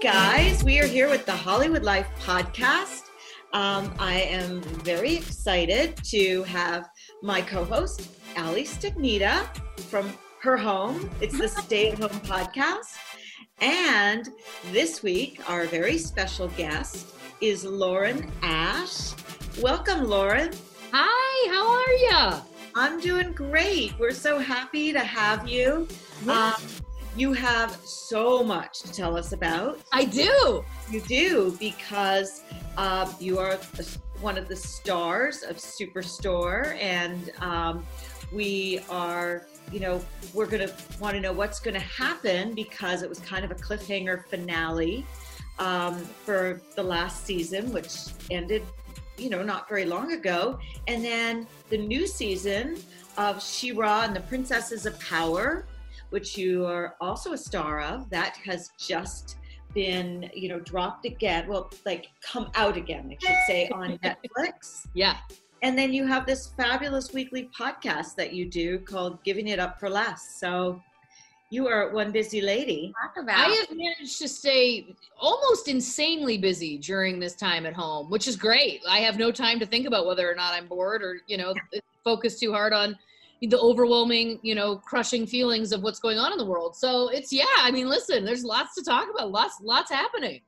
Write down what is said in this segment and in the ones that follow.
guys, we are here with the Hollywood Life podcast. Um, I am very excited to have my co host, Ali Stagnita, from her home. It's the Stay at Home podcast. And this week, our very special guest is Lauren Ash. Welcome, Lauren. Hi, how are ya? I'm doing great. We're so happy to have you. Um, you have so much to tell us about. I do. You do because um, you are one of the stars of Superstore, and um, we are, you know, we're going to want to know what's going to happen because it was kind of a cliffhanger finale um, for the last season, which ended, you know, not very long ago, and then the new season of She-Ra and the Princesses of Power, which you are also a star of, that has just been you know dropped again well like come out again i should say on netflix Yeah. and then you have this fabulous weekly podcast that you do called giving it up for less so you are one busy lady I have managed to stay almost insanely busy during this time at home, which is great. I have no time to think about whether or not I'm bored or, you know, focus too hard on the overwhelming, you know, crushing feelings of what's going on in the world. So it's yeah, I mean, listen, there's lots to talk about, lots lots happening.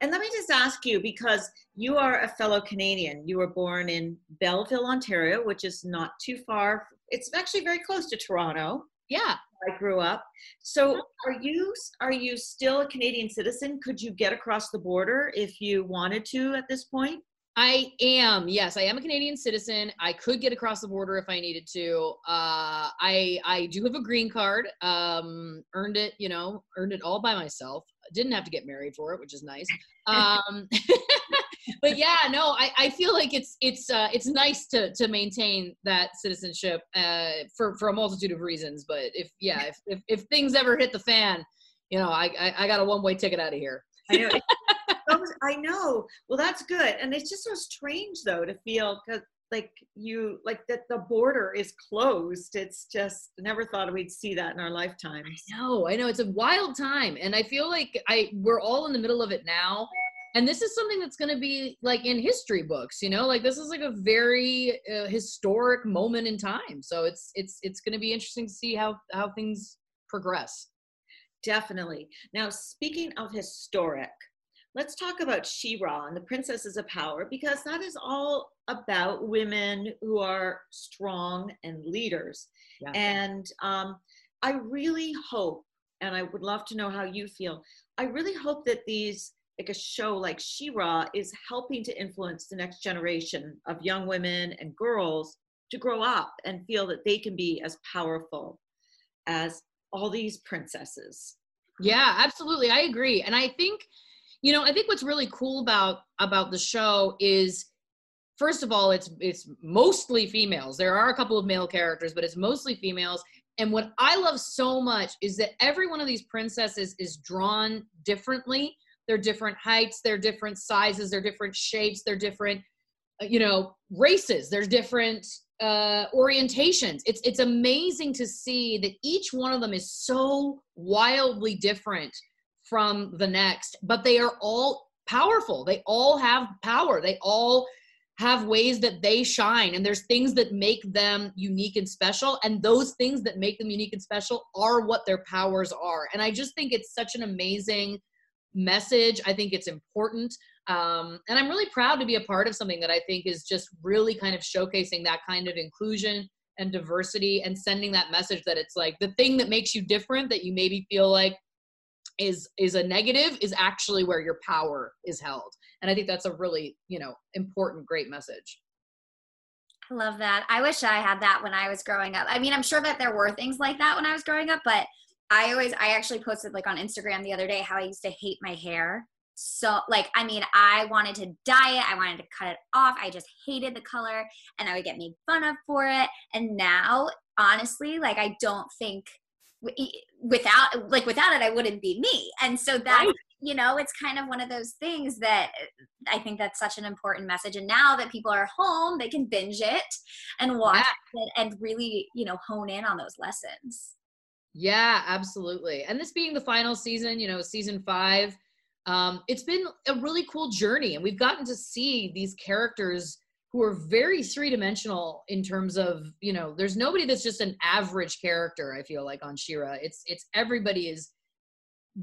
and let me just ask you because you are a fellow canadian you were born in belleville ontario which is not too far it's actually very close to toronto Yeah. I grew up. So uh-huh. are you are you still a Canadian citizen? Could you get across the border if you wanted to at this point? I am. Yes, I am a Canadian citizen. I could get across the border if I needed to. Uh, I I do have a green card. Um, earned it, you know, earned it all by myself. Didn't have to get married for it, which is nice. Um, but yeah, no, I, I feel like it's it's uh, it's nice to to maintain that citizenship uh, for for a multitude of reasons. But if yeah, if if, if things ever hit the fan, you know, I I, I got a one way ticket out of here. I know. It's- I know. Well, that's good. And it's just so strange though to feel 'cause, like you like that the border is closed. It's just never thought we'd see that in our lifetimes. No, I know it's a wild time, and I feel like I we're all in the middle of it now. And this is something that's going to be like in history books, you know, like this is like a very uh, historic moment in time. So it's it's it's going to be interesting to see how how things progress. Definitely. Now, speaking of historic, let's talk about She-Ra and the Princesses of Power because that is all about women who are strong and leaders. Yeah. And um, I really hope, and I would love to know how you feel. I really hope that these, like a show like She-Ra, is helping to influence the next generation of young women and girls to grow up and feel that they can be as powerful as all these princesses. Yeah, absolutely. I agree. And I think, you know, I think what's really cool about about the show is first of all, it's it's mostly females. There are a couple of male characters, but it's mostly females. And what I love so much is that every one of these princesses is drawn differently. They're different heights, they're different sizes, they're different shapes, they're different, uh, you know, races. There's different uh, orientations. It's it's amazing to see that each one of them is so wildly different from the next, but they are all powerful. They all have power. They all have ways that they shine and there's things that make them unique and special and those things that make them unique and special are what their powers are and i just think it's such an amazing message i think it's important um, and i'm really proud to be a part of something that i think is just really kind of showcasing that kind of inclusion and diversity and sending that message that it's like the thing that makes you different that you maybe feel like is is a negative is actually where your power is held and i think that's a really you know important great message I love that. I wish I had that when I was growing up. I mean, I'm sure that there were things like that when I was growing up, but I always, I actually posted like on Instagram the other day how I used to hate my hair. So, like, I mean, I wanted to dye it, I wanted to cut it off. I just hated the color and I would get made fun of for it. And now, honestly, like, I don't think without like without it i wouldn't be me. And so that right. you know it's kind of one of those things that i think that's such an important message. And now that people are home they can binge it and watch yeah. it and really you know hone in on those lessons. Yeah absolutely. And this being the final season you know season five um, it's been a really cool journey. And we've gotten to see these characters who are very three dimensional in terms of you know there's nobody that's just an average character i feel like on She-Ra it's it's everybody is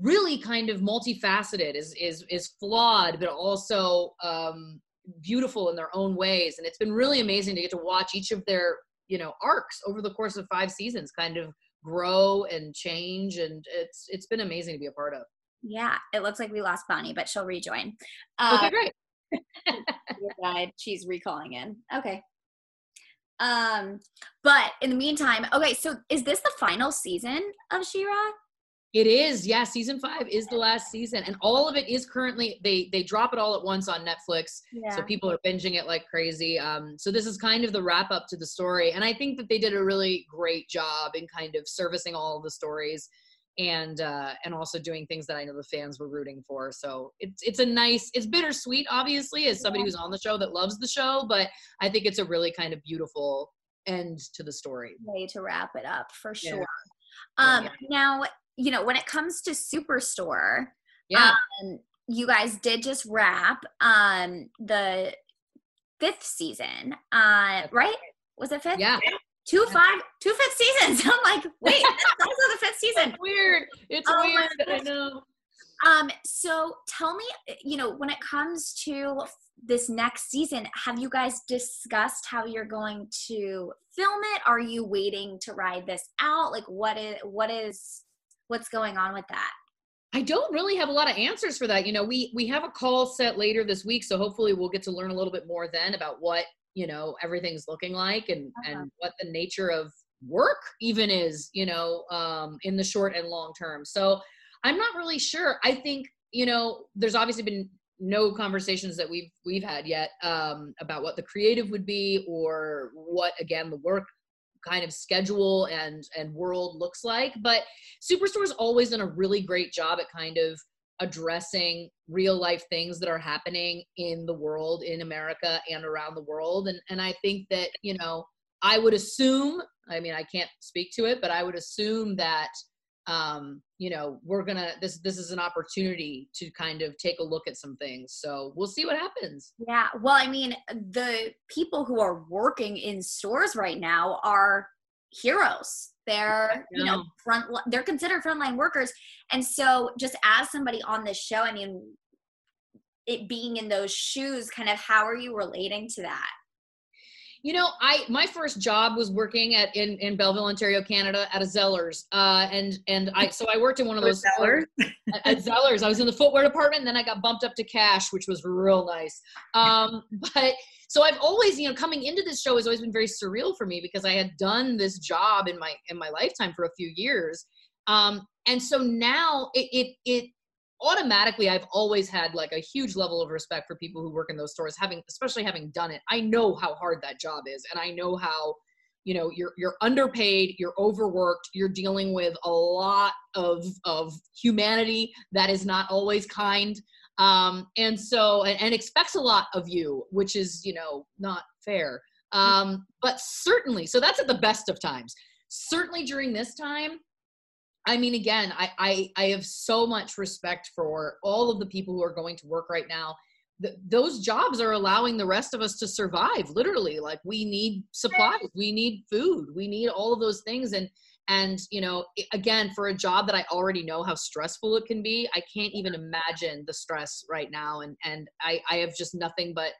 really kind of multifaceted is is is flawed but also um beautiful in their own ways. And it's been really amazing to get to watch each of their you know arcs over the course of five seasons kind of grow and change. And it's it's been amazing to be a part of. Yeah it looks like we lost bonnie but she'll rejoin. Okay uh, great died. She's recalling in. Okay. Um, but in the meantime, okay, so is this the final season of She-Ra? It is, yeah. Season five is the last season, and all of it is currently they they drop it all at once on Netflix, yeah. so people are binging it like crazy. Um, so this is kind of the wrap up to the story, and I think that they did a really great job in kind of servicing all of the stories and uh, and also doing things that I know the fans were rooting for. So it's it's a nice, it's bittersweet, obviously, as somebody who's on the show that loves the show, but I think it's a really kind of beautiful end to the story. Way to wrap it up for sure. Yeah. Um, yeah. Now, you know, when it comes to Superstore, yeah, um, you guys did just wrap um the fifth season, uh, right? Was it fifth? Yeah two five two fifth seasons. I'm like, wait, that's also the fifth season. It's weird. It's oh weird. I know. Um, so tell me, you know, when it comes to this next season, have you guys discussed how you're going to film it? Are you waiting to ride this out? Like what is what is what's going on with that? I don't really have a lot of answers for that. You know, we we have a call set later this week, so hopefully we'll get to learn a little bit more then about what you know everything's looking like and uh-huh. and what the nature of work even is you know um in the short and long term so i'm not really sure i think you know there's obviously been no conversations that we've we've had yet um about what the creative would be or what again the work kind of schedule and and world looks like but superstore's always done a really great job at kind of addressing real life things that are happening in the world in america and around the world. And and i think that you know i would assume i mean i can't speak to it but i would assume that um you know we're gonna this this is an opportunity to kind of take a look at some things. So we'll see what happens. Yeah well i mean the people who are working in stores right now are heroes they're you know front they're considered frontline workers. And so just as somebody on this show i mean it being in those shoes kind of how are you relating to that you know, I my first job was working at in, in Belleville, Ontario, Canada, at a Zellers, uh, and and I so I worked in one of those Zellers. at, at Zellers. I was in the footwear department, and then I got bumped up to cash, which was real nice. Um, but so I've always, you know, coming into this show has always been very surreal for me because I had done this job in my in my lifetime for a few years, um, and so now it it, it automatically I've always had like a huge level of respect for people who work in those stores having especially having done it. I know how hard that job is and I know how you know you're you're underpaid, you're overworked, you're dealing with a lot of of humanity that is not always kind. Um and so and, and expects a lot of you which is you know not fair. Um but certainly so that's at the best of times. Certainly during this time I mean, again, I, I, I have so much respect for all of the people who are going to work right now. Th- those jobs are allowing the rest of us to survive. Literally, like we need supplies, we need food, we need all of those things. And and you know, again, for a job that I already know how stressful it can be, I can't even imagine the stress right now. And and I, I have just nothing but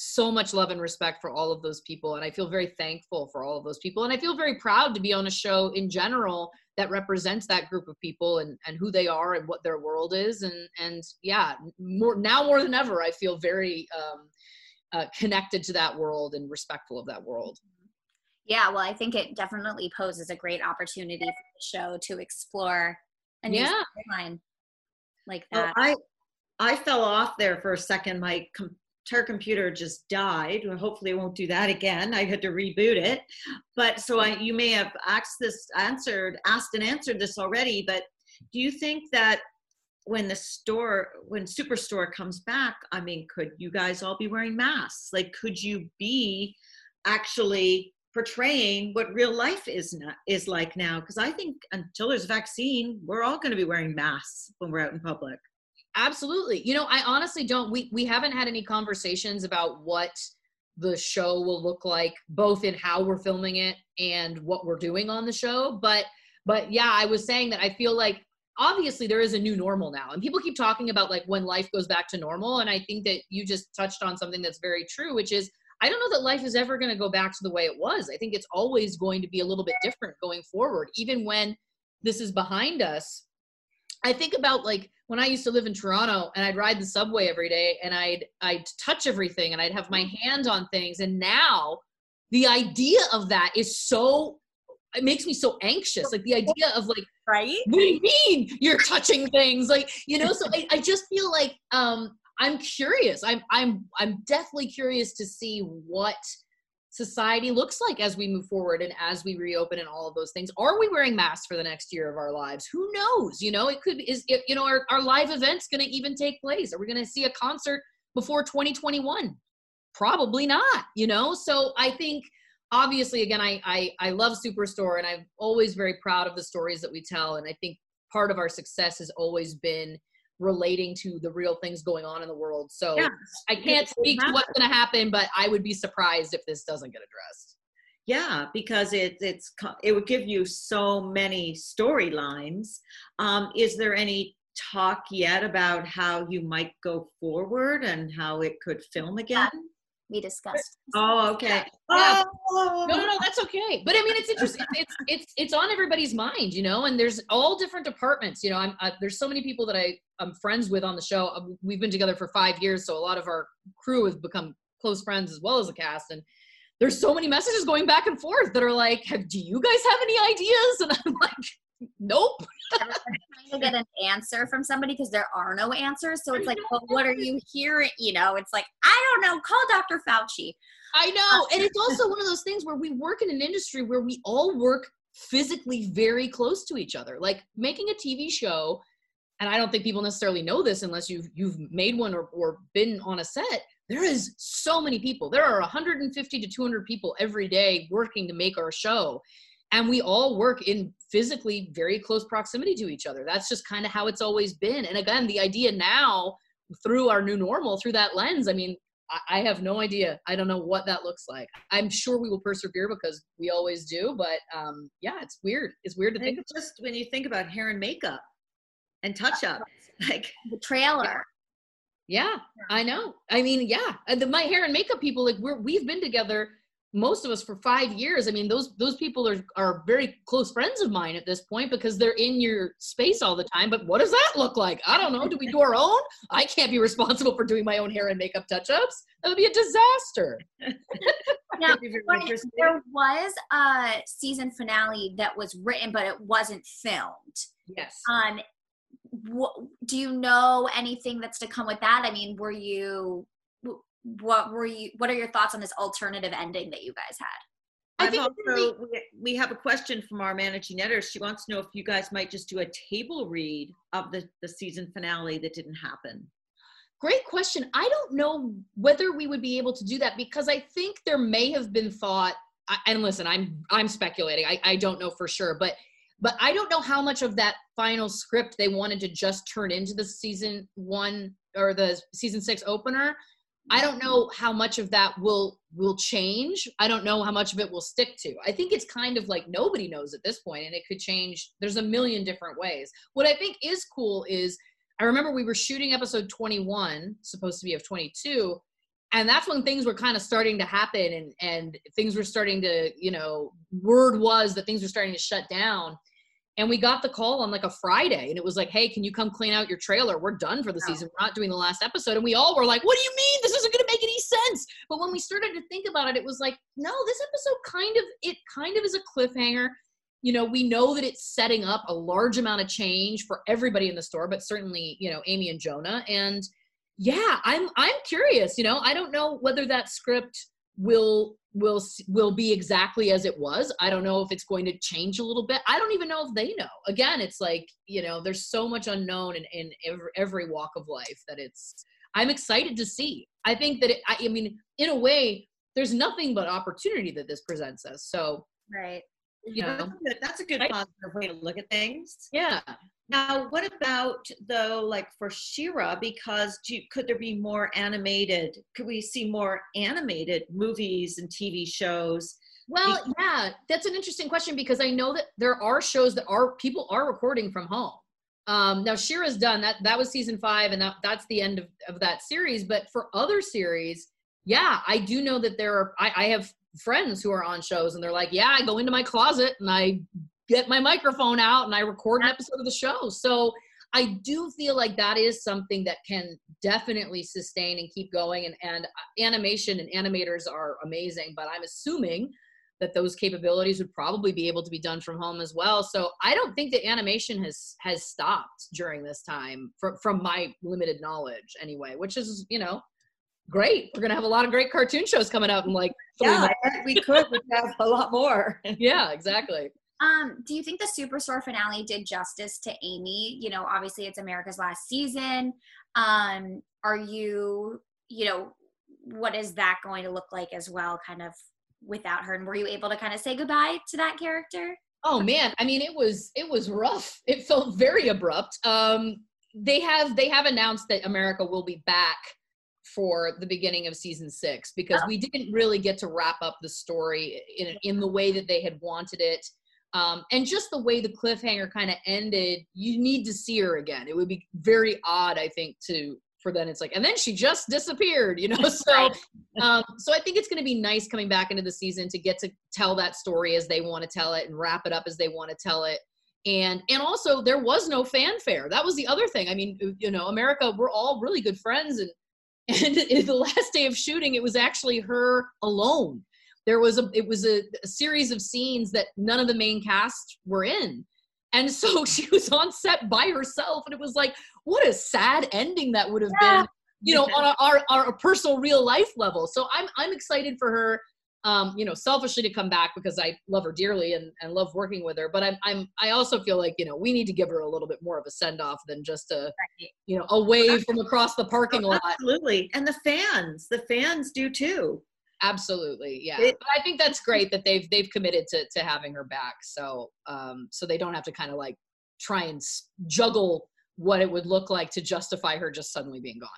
so much love and respect for all of those people and i feel very thankful for all of those people and i feel very proud to be on a show in general that represents that group of people and, and who they are and what their world is and and yeah more now more than ever i feel very um, uh, connected to that world and respectful of that world yeah well i think it definitely poses a great opportunity for the show to explore a new Yeah. storyline like Oh, that I I fell off there for a second. My com- entire computer just died. Well, hopefully, it won't do that again. I had to reboot it. But so I, you may have asked this, answered, asked and answered this already. But do you think that when the store, when Superstore comes back, I mean, could you guys all be wearing masks? Like, could you be actually portraying what real life is not, is like now? Because I think until there's a vaccine, we're all going to be wearing masks when we're out in public. Absolutely. You know i honestly don't we we haven't had any conversations about what the show will look like both in how we're filming it and what we're doing on the show but but yeah i was saying that i feel like obviously there is a new normal now and people keep talking about like when life goes back to normal and i think that you just touched on something that's very true which is i don't know that life is ever going to go back to the way it was. I think it's always going to be a little bit different going forward even when this is behind us. I think about like when I used to live in Toronto and I'd ride the subway every day and I'd I'd touch everything and I'd have my hand on things. And now the idea of that is so it makes me so anxious. Like the idea of like right? what do you mean you're touching things? Like you know so I, I just feel like um i'm curious. I'm i'm i'm definitely curious to see what society looks like as we move forward and as we reopen and all of those things. Are we wearing masks for the next year of our lives? Who knows? You know it could is it, you know our, our live events going to even take place? Are we going to see a concert before 2021 probably not you know? So i think obviously again I, I i love superstore and i'm always very proud of the stories that we tell. And i think part of our success has always been relating to the real things going on in the world. So Yes, i can't speak to what's going to happen but i would be surprised if this doesn't get addressed. Yeah, because it it's it would give you so many storylines. Um, is there any talk yet about how you might go forward and how it could film again? We discussed. Oh, okay. Yeah. Oh, no no no that's okay. But i mean it's interesting. It's it's it's on everybody's mind you know and there's all different departments you know i'm uh, there's so many people that i i'm friends with on the show. Uh, we've been together for five years so a lot of our crew has become close friends as well as the cast and there's so many messages going back and forth that are like have, do you guys have any ideas? And i'm like nope trying to get an answer from somebody because there are no answers. So it's like, well, what are you hearing? You know, it's like, I don't know. Call Dr. Fauci. I know. Um, and it's also one of those things where we work in an industry where we all work physically very close to each other. Like making a TV show, and I don't think people necessarily know this unless you've you've made one or, or been on a set. There is so many people. There are 150 to 200 people every day working to make our show. And we all work in physically very close proximity to each other. That's just kind of how it's always been. And again, the idea now through our new normal, through that lens, I mean, I, I have no idea. I don't know what that looks like. I'm sure we will persevere because we always do. But um, yeah, it's weird. It's weird to And think. it's just when you think about hair and makeup and touch up, like The trailer. Yeah, I know. I mean, yeah, and the, my hair and makeup people, like we're we've been together, most of us for five years. I mean, those those people are are very close friends of mine at this point because they're in your space all the time. But what does that look like? I don't know. Do we do our own? I can't be responsible for doing my own hair and makeup touch ups. That would be a disaster. Now, It'd be very Brian, interesting. there was a season finale that was written, but it wasn't filmed. Yes. Um, wh- do you know anything that's to come with that? I mean, were you, wh- what were you, what are your thoughts on this alternative ending that you guys had? I think also, really- we, we have a question from our managing editor. She wants to know if you guys might just do a table read of the, the season finale that didn't happen. Great question. I don't know whether we would be able to do that because I think there may have been thought. And listen, I'm I'm speculating. I, I don't know for sure, but but I don't know how much of that final script they wanted to just turn into the season one or the season six opener. I don't know how much of that will will change. I don't know how much of it will stick to. I think it's kind of like nobody knows at this point, and it could change. There's a million different ways. What I think is cool is I remember we were shooting episode 21, supposed to be of 22, and that's when things were kind of starting to happen and and things were starting to you know word was that things were starting to shut down and we got the call on like a friday and it was like hey can you come clean out your trailer? We're done for the season. We're not doing the last episode. And we all were like what do you mean? This isn't going to make any sense. But when we started to think about it it was like no this episode kind of it kind of is a cliffhanger. You know we know that it's setting up a large amount of change for everybody in the store but certainly you know amy and jonah. And yeah i'm i'm curious you know? I don't know whether that script will will will be exactly as it was. I don't know if it's going to change a little bit. I don't even know if they know. Again it's like you know there's so much unknown in, in every, every walk of life that it's i'm excited to see. I think that it, I, I mean in a way there's nothing but opportunity that this presents us. So right. you know. that's a good, that's a good Right. positive way to look at things. yeah Now, what about though, like for She-Ra? Because do, could there be more animated? Could we see more animated movies and TV shows? Well, yeah, that's an interesting question because I know that there are shows that are people are recording from home. Um, now She-Ra's done that. That was season five, and that, that's the end of, of that series. But for other series, yeah, I do know that there are. I, I have friends who are on shows, and they're like, "Yeah, I go into my closet and I get my microphone out and I record an episode of the show." So I do feel like that is something that can definitely sustain and keep going. And, and uh, animation and animators are amazing, but I'm assuming that those capabilities would probably be able to be done from home as well. So I don't think that animation has has stopped during this time from from my limited knowledge anyway, which is, you know, great. We're gonna have a lot of great cartoon shows coming out in like Yeah, we could we could have a lot more. Yeah, exactly. Um, do you think the Superstore finale did justice to Amy? You know, obviously it's America's last season. Um, are you, you know, what is that going to look like as well, kind of without her? And were you able to kind of say goodbye to that character? Oh man, I mean it was it was rough. It felt very abrupt. Um they have they have announced that America will be back for the beginning of season 6 because we didn't really get to wrap up the story in in the way that they had wanted it. Um, and just the way the cliffhanger kind of ended, you need to see her again. It would be very odd, I think, to for then it's like, and then she just disappeared, you know. So, um, so I think it's going to be nice coming back into the season to get to tell that story as they want to tell it and wrap it up as they want to tell it. And and also there was no fanfare. That was the other thing. I mean, you know, America, we're all really good friends, and and in the last day of shooting, it was actually her alone. There was a it was a, a series of scenes that none of the main cast were in. And so she was on set by herself, and it was like, what a sad ending that would have Yeah. been, you know, on a, our, our personal real life level. So I'm I'm excited for her, um, you know, selfishly to come back because I love her dearly and, and love working with her. But I'm I'm I also feel like you know we need to give her a little bit more of a send off than just a you know a wave from across the parking lot. Absolutely, and the fans, the fans do too. Absolutely, yeah. It- but I think that's great that they've they've committed to to having her back. So um so they don't have to kind of like try and s- juggle what it would look like to justify her just suddenly being gone.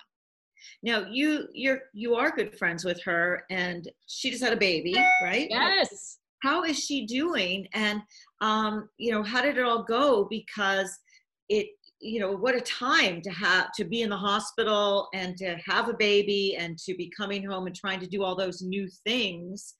Now you you're you are good friends with her, and she just had a baby, right? Yes. How is she doing? And um, you know, how did it all go? Because it, you know, what a time to have to be in the hospital and to have a baby and to be coming home and trying to do all those new things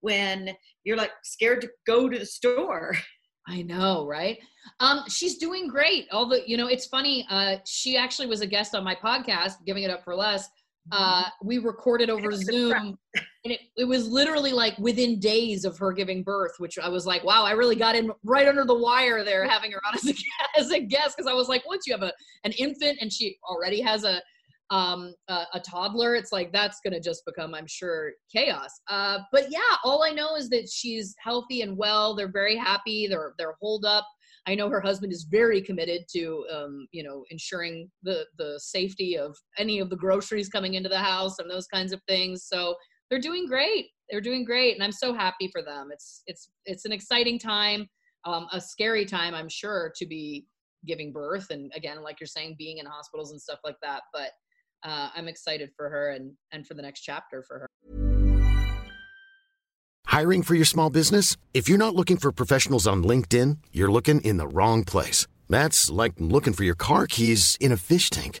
when you're like scared to go to the store. I know, right? Um, she's doing great. The, you know, it's funny. Uh, she actually was a guest on my podcast, giving it up for less. Uh, we recorded over Zoom, and it, it was literally like within days of her giving birth, which I was like, wow, I really got in right under the wire there, having her on as a, as a guest, because I was like, once you have a an infant and she already has a um a, a toddler? It's like that's gonna just become i'm sure chaos. Uh but yeah all i know is that she's healthy and well. They're very happy. They're they're holed up. I know her husband is very committed to um you know ensuring the the safety of any of the groceries coming into the house and those kinds of things. So they're doing great they're doing great and i'm so happy for them it's it's it's an exciting time um a scary time i'm sure to be giving birth and again like you're saying being in hospitals and stuff like that but uh, I'm excited for her and and for the next chapter for her. Hiring for your small business? If you're not looking for professionals on LinkedIn, you're looking in the wrong place. That's like looking for your car keys in a fish tank.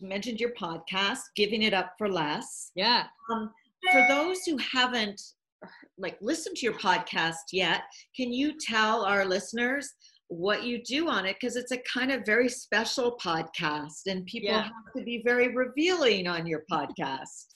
mentioned your podcast, Giving It Up for Less. Yeah. Um, for those who haven't like listened to your podcast yet, can you tell our listeners what you do on it? Because it's a kind of very special podcast, and people Yeah. have to be very revealing on your podcast.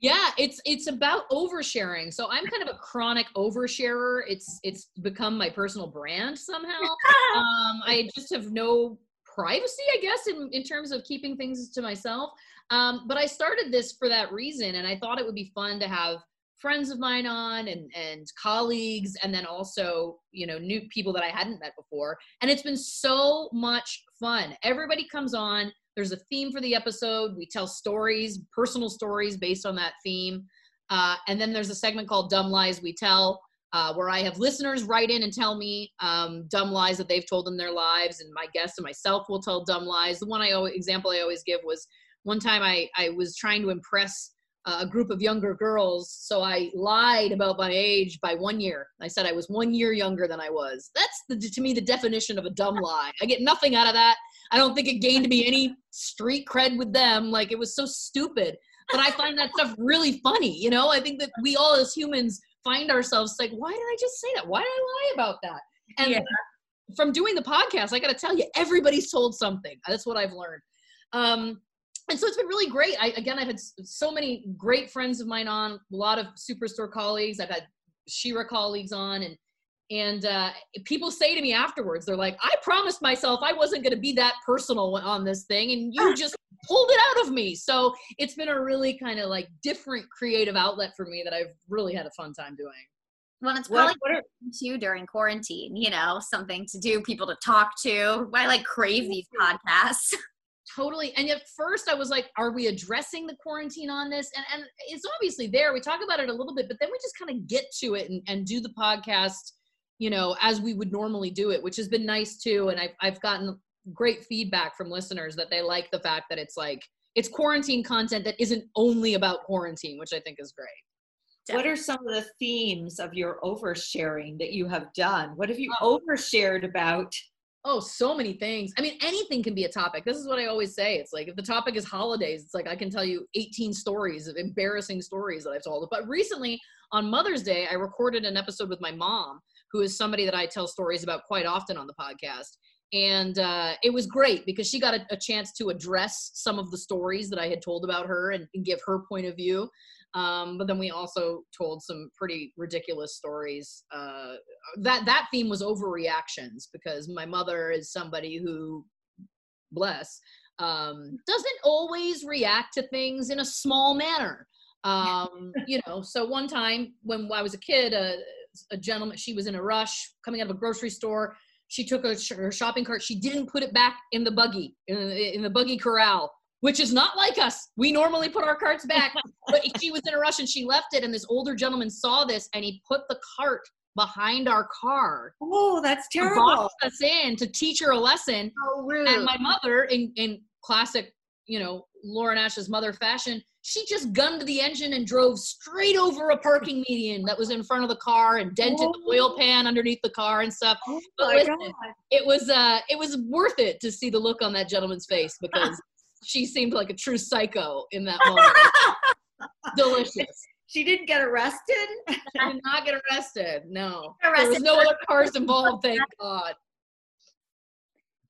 yeah it's it's about oversharing so i'm kind of a chronic oversharer it's it's become my personal brand somehow um i just have no privacy i guess in, in terms of keeping things to myself um but i started this for that reason and i thought it would be fun to have friends of mine on and and colleagues and then also you know new people that i hadn't met before and it's been so much fun everybody comes on there's a theme for the episode. We tell stories, personal stories based on that theme. Uh, and then there's a segment called Dumb Lies We Tell, uh, where I have listeners write in and tell me um, dumb lies that they've told in their lives. And my guests and myself will tell dumb lies. The one I always, example I always give was one time I, I was trying to impress a group of younger girls. So I lied about my age by one year. I said I was one year younger than I was. That's the, to me the definition of a dumb lie. I get nothing out of that. I don't think it gained me any street cred with them. Like it was so stupid. But I find that stuff really funny. You know, I think that we all as humans find ourselves like, why did I just say that? Why did I lie about that? And Yeah. from doing the podcast, I got to tell you, everybody's told something. That's what I've learned. Um, and so it's been really great. I again, I've had so many great friends of mine on, a lot of superstore colleagues. I've had She-Ra colleagues on, and and uh, people say to me afterwards, they're like, "I promised myself I wasn't going to be that personal on this thing, and you just pulled it out of me." So it's been a really kind of like different creative outlet for me that I've really had a fun time doing. Well, it's What- probably what are- too during quarantine, you know, something to do, people to talk to. I like crave these podcasts. totally and at first i was like are we addressing the quarantine on this and and it's obviously there we talk about it a little bit but then we just kind of get to it and, and do the podcast you know as we would normally do it which has been nice too and i've, I've gotten great feedback from listeners that they like the fact that it's like it's quarantine content that isn't only about quarantine which i think is great What are some of the themes of your oversharing that you have done? What have you Oh. overshared about? Oh, so many things. I mean, anything can be a topic. This is what I always say. It's like if the topic is holidays, it's like I can tell you 18 stories of embarrassing stories that I've told. But recently on Mother's Day, I recorded an episode with my mom, who is somebody that I tell stories about quite often on the podcast. And uh, it was great because she got a, a chance to address some of the stories that I had told about her and, and give her point of view. Um, but then we also told some pretty ridiculous stories. Uh, that that theme was overreactions because my mother is somebody who, bless, um, doesn't always react to things in a small manner. Um, you know, so one time when I was a kid, a, a gentleman, she was in a rush coming out of a grocery store. She took a, sh- her shopping cart. She didn't put it back in the buggy, in, in the buggy corral, which is not like us. We normally put our carts back, but she was in a rush and she left it. And this older gentleman saw this and he put the cart behind our car Oh, that's terrible. box us in to teach her a lesson. Oh, rude. And my mother, in, in classic, you know, Lauren Ash's mother fashion, she just gunned the engine and drove straight over a parking median that was in front of the car and dented the oil pan underneath the car and stuff. Oh But my listen, God. It was uh it was worth it to see the look on that gentleman's face because she seemed like a true psycho in that moment. Delicious. She didn't get arrested? I did not get arrested. No. arrested There was no other cars involved, thank God.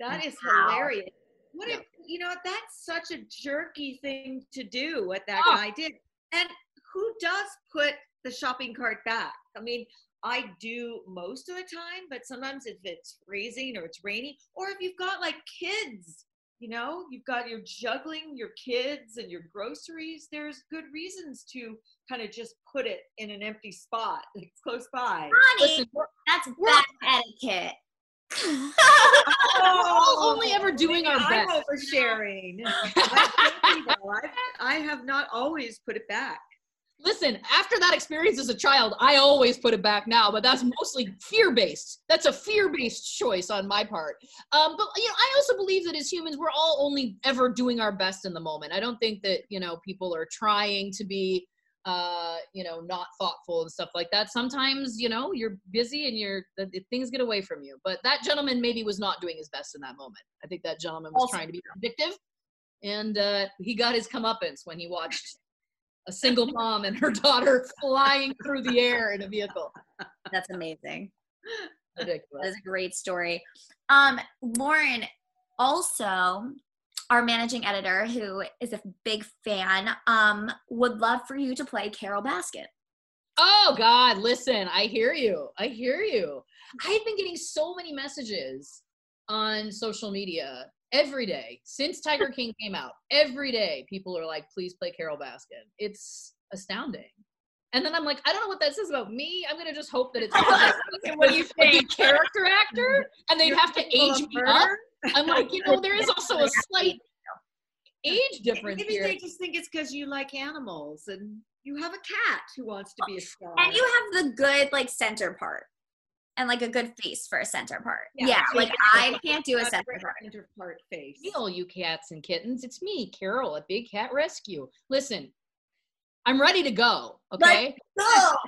That is Wow. hilarious. What Yeah. if you know that's such a jerky thing to do what that Oh. guy did. And who does put the shopping cart back? I mean, I do most of the time, but sometimes if it's freezing or it's rainy, or if you've got like kids, you know, you've got you're juggling your kids and your groceries, there's good reasons to kind of just put it in an empty spot that's close by. Honey, Listen, we're- that's we're- bad etiquette. We're all only ever doing our Oh, I'm best. oversharing. I, I have not always put it back. Listen, after that experience as a child, I always put it back now, but that's mostly fear based. That's a fear based choice on my part. Um, but you know, I also believe that as humans, we're all only ever doing our best in the moment. I don't think that you know people are trying to be, uh, you know, not thoughtful and stuff like that. Sometimes you know you're busy and you're things get away from you. But that gentleman maybe was not doing his best in that moment. I think that gentleman was Also trying to be vindictive, and uh, he got his comeuppance when he watched a single mom and her daughter flying through the air in a vehicle. That's amazing. Ridiculous. is a great story. Um, Lauren, also our managing editor, who is a big fan, um, would love for you to play Carole Baskin. Oh God, listen, I hear you. I hear you. I've been getting so many messages on social media every day since Tiger King came out. Every day, people are like, please play Carole Baskin. It's astounding. And then I'm like, I don't know what that says about me. I'm gonna just hope that it's What do you think? character actor, and they'd have to age me up. Her? I'm like, you know, there is also a slight age difference Maybe here. they just think it's because you like animals and you have a cat who wants to be a star. And you have the good like center part. And like a good face for a center part. Yeah, Yeah, like I can't do a center part. center part face. me, all you cats and kittens. It's me, Carole, at Big Cat Rescue. Listen, I'm ready to go. Okay. No.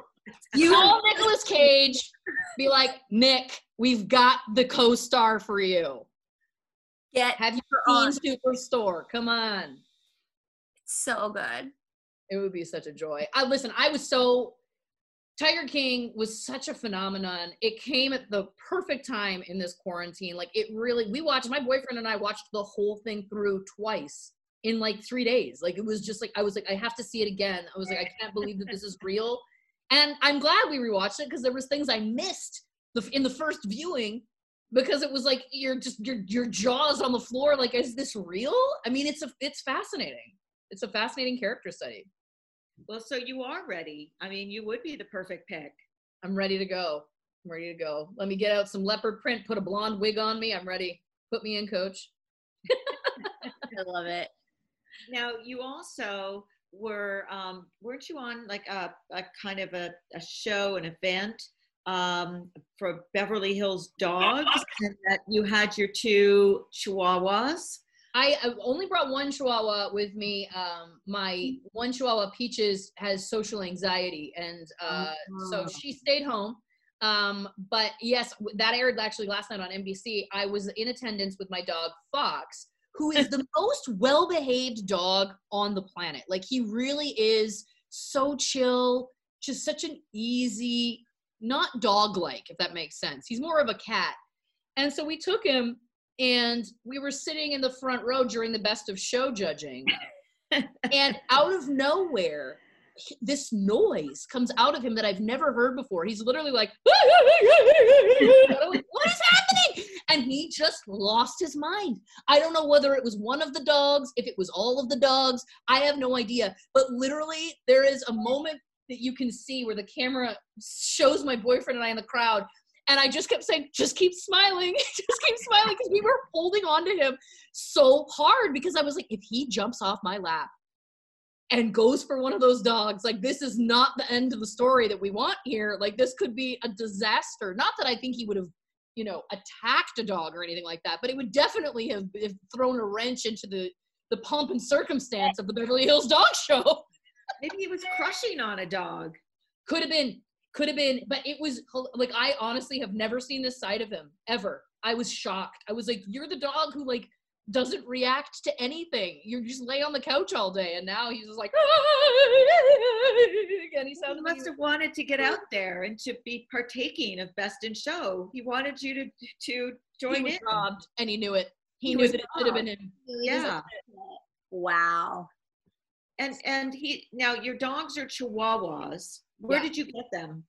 You call Nicolas Cage, be like, Nick, we've got the co-star for you. Get Have you on. seen Superstore? Come on. It's so good. It would be such a joy. I listen, I was so Tiger King was such a phenomenon. It came at the perfect time in this quarantine. Like it really we watched my boyfriend and I watched the whole thing through twice in like 3 days. Like it was just like I was like I have to see it again. I was like I can't believe that this is real. And I'm glad we rewatched it because there was things I missed the, in the first viewing because it was like you're just your your jaws on the floor like is this real? I mean it's a it's fascinating. It's a fascinating character study. Well, so you are ready. I mean, you would be the perfect pick. I'm ready to go. I'm ready to go. Let me get out some leopard print, put a blonde wig on me. I'm ready. Put me in, coach. I love it. Now, you also were, um, weren't you on like a, a kind of a, a show, an event um, for Beverly Hills Dogs, and that you had your two Chihuahuas? I, I only brought one Chihuahua with me. Um, my one Chihuahua, Peaches, has social anxiety, and uh, so Oh. she stayed home. Um, but yes, that aired actually last night on NBC. I was in attendance with my dog Fox, who is the most well-behaved dog on the planet. Like he really is so chill, just such an easy, not dog-like, if that makes sense. He's more of a cat. And so we took him and we were sitting in the front row during the best of show judging and out of nowhere this noise comes out of him that I've never heard before. He's literally like, like, what is happening? And he just lost his mind. I don't know whether it was one of the dogs, if it was all of the dogs. I have no idea. But literally, there is a moment that you can see where the camera shows my boyfriend and I in the crowd. And I just kept saying, just keep smiling, just keep smiling, because we were holding on to him so hard because I was like, if he jumps off my lap and goes for one of those dogs, like this is not the end of the story that we want here. Like this could be a disaster. Not that I think he would have, you know, attacked a dog or anything like that, but it would definitely have, thrown a wrench into the the pomp and circumstance of the Beverly Hills Dog Show. Maybe he was crushing on a dog. Could have been, could have been, but it was like I honestly have never seen this side of him ever. I was shocked. I was like, "You're the dog who like doesn't react to anything. You just lay on the couch all day." And now he's just like, and he He sounded like must have wanted to get out there and to be partaking of Best in Show. He wanted you to to join he was in. robbed, and he knew it. He, He knew was that it should have been him. Yeah. Wow. And and he now your dogs are Chihuahuas. Where Yeah. did you get them?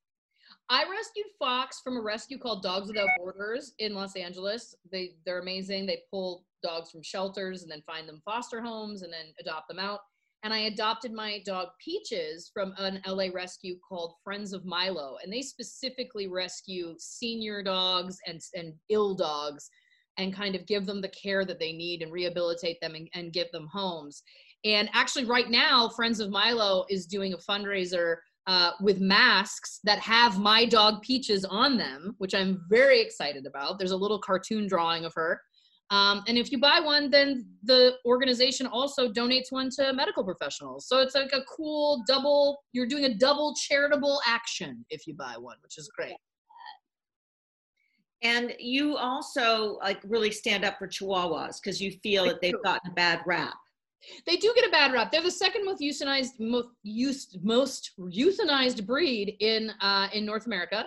I rescued Fox from a rescue called Dogs Without Borders in Los Angeles. They they're amazing. They pull dogs from shelters and then find them foster homes and then adopt them out. and I adopted my dog Peaches from an LA rescue called Friends of Milo, and they specifically rescue senior dogs and and ill dogs, and kind of give them the care that they need and rehabilitate them and, and give them homes. And actually, right now, Friends of Milo is doing a fundraiser uh, with masks that have my dog Peaches on them, which I'm very excited about. There's a little cartoon drawing of her. Um, and if you buy one, then the organization also donates one to medical professionals. So it's like a cool double, you're doing a double charitable action if you buy one, which is great. And you also like really stand up for Chihuahuas because you feel that they've gotten a bad rap. They do get a bad rap. They're the second most euthanized, most, used, most euthanized breed in uh, in North America.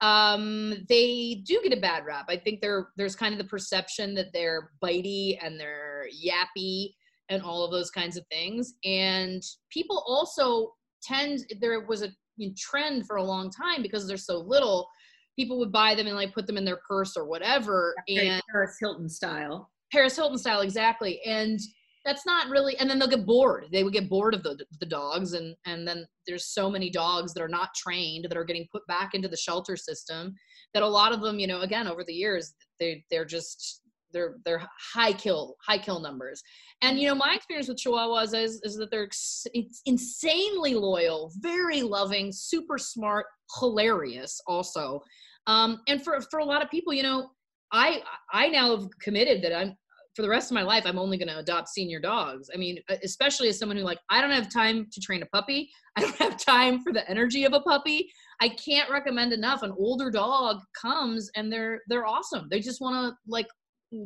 Um, they do get a bad rap. I think there there's kind of the perception that they're bitey and they're yappy and all of those kinds of things. And people also tend there was a trend for a long time because they're so little. People would buy them and like put them in their purse or whatever. and Paris Hilton style. Paris Hilton style, exactly. And that's not really and then they'll get bored. They would get bored of the, the dogs and and then there's so many dogs that are not trained that are getting put back into the shelter system that a lot of them you know again over the years they they're just they're they're high kill high kill numbers. And you know my experience with chihuahuas is is that they're ex- insanely loyal very loving super smart hilarious also. Um and for for a lot of people you know I I now have committed that I'm for the rest of my life, I'm only going to adopt senior dogs. I mean, especially as someone who like, I don't have time to train a puppy. I don't have time for the energy of a puppy. I can't recommend enough. An older dog comes and they're, they're awesome. They just want to like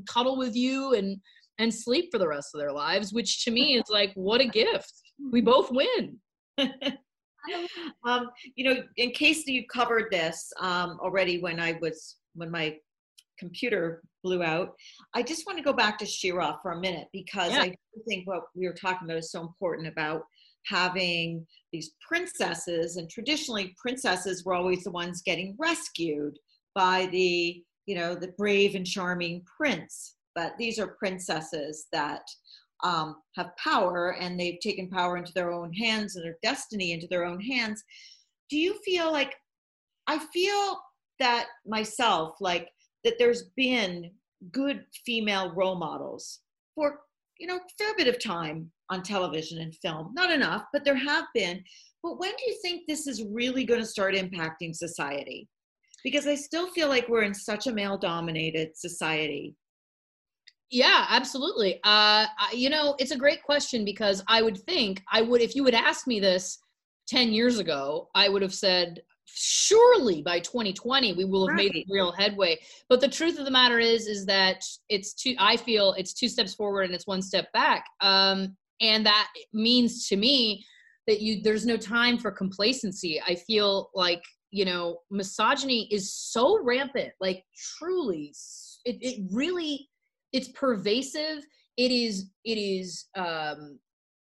cuddle with you and, and sleep for the rest of their lives, which to me is like, what a gift. We both win. um, you know, in case you covered this um, already when I was, when my computer blew out. I just want to go back to She-Ra for a minute because yeah. I think what we were talking about is so important about having these princesses and traditionally princesses were always the ones getting rescued by the you know the brave and charming prince but these are princesses that um, have power and they've taken power into their own hands and their destiny into their own hands do you feel like i feel that myself like that there's been good female role models for you know a fair bit of time on television and film. Not enough but there have been. But when do you think this is really going to start impacting society? Because i still feel like we're in such a male dominated society. Yeah absolutely. Uh you know it's a great question because i would think i would if you would ask me this 10 years ago i would have said surely by 2020 we will have right. made real headway. But the truth of the matter is is that it's two i feel it's two steps forward and it's one step back. Um, and that means to me that you there's no time for complacency. I feel like you know misogyny is so rampant like truly it, it really it's pervasive. It is it is um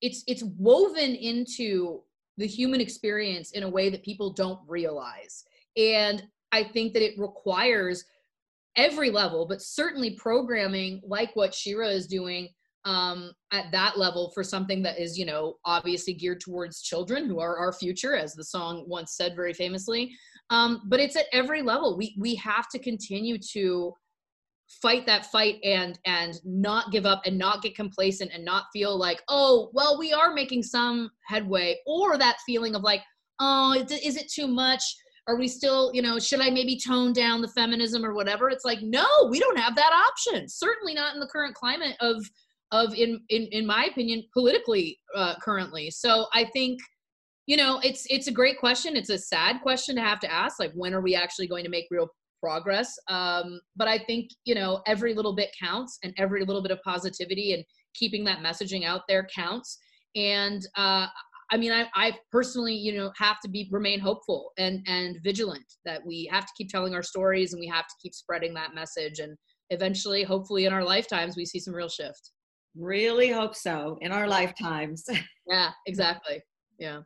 it's it's woven into the human experience in a way that people don't realize. And I think that it requires every level, but certainly programming like what She-Ra is doing um, at that level for something that is, you know, obviously geared towards children who are our future, as the song once said very famously. Um, but it's at every level. We we have to continue to fight that fight and and not give up and not get complacent and not feel like oh well we are making some headway or that feeling of like oh is it too much? Are we still you know should i maybe tone down the feminism or whatever? It's like no we don't have that option. Certainly not in the current climate of of in in, in my opinion politically uh, currently. So i think you know it's it's a great question. It's a sad question to have to ask like when are we actually going to make real progress. Um, but I think, you know, every little bit counts and every little bit of positivity and keeping that messaging out there counts. And uh, I mean, I, I personally, you know, have to be remain hopeful and and vigilant that we have to keep telling our stories and we have to keep spreading that message. And eventually, hopefully, in our lifetimes, we see some real shift. Really hope so in our lifetimes. yeah, exactly. Yeah.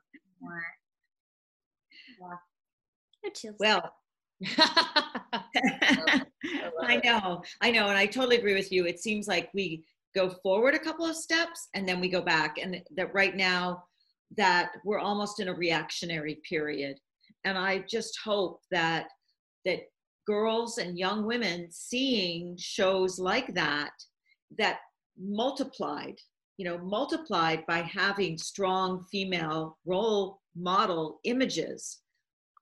Well, I know, I know, and I totally agree with you. It seems like we go forward a couple of steps and then we go back and that right now that we're almost in a reactionary period and i just hope that that girls and young women seeing shows like that that multiplied you know multiplied by having strong female role model images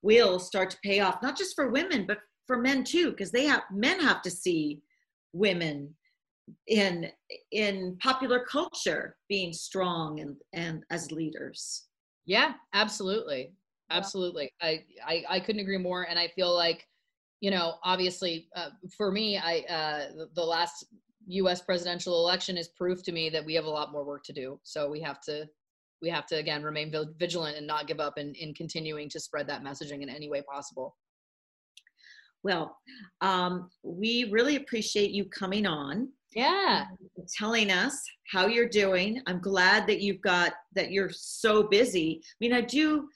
will start to pay off not just for women but for men too because they have men have to see women in in popular culture being strong and and as leaders. Yeah absolutely. Absolutely. I, I i couldn't agree more and i feel like you know obviously uh, for me i uh the, the last us presidential election is proof to me that we have a lot more work to do so we have to we have to again remain vigilant and not give up in, in continuing to spread that messaging in any way possible. Well um, we really appreciate you coming on yeah. telling us how you're doing. I'm glad that you've got that you're so busy. I mean i do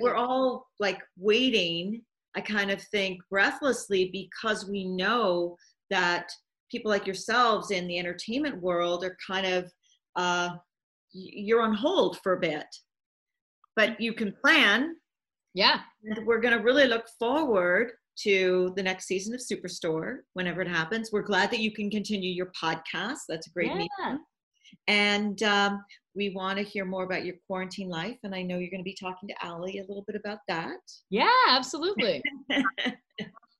we're all like waiting i kind of think breathlessly because we know that people like yourselves in the entertainment world are kind of uh, you're on hold for a bit but you can plan yeah and we're going to really look forward to the next season of Superstore whenever it happens. We're glad that you can continue your podcast. That's a great yeah. meeting. And um, we want to hear more about your quarantine life. And I know you're going to be talking to Ali a little bit about that. Yeah, absolutely. thank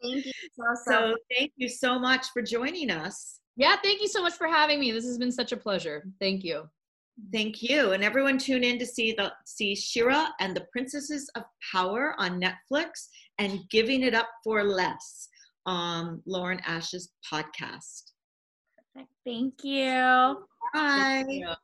you so, so, so thank you so much for joining us. Yeah, thank you so much for having me. This has been such a pleasure. Thank you. Thank you. And everyone tune in to see the see She-Ra and the Princesses of Power on Netflix and Giving It Up for Less on Lauren Ash's podcast. Perfect. Thank you. Bye. Thank you.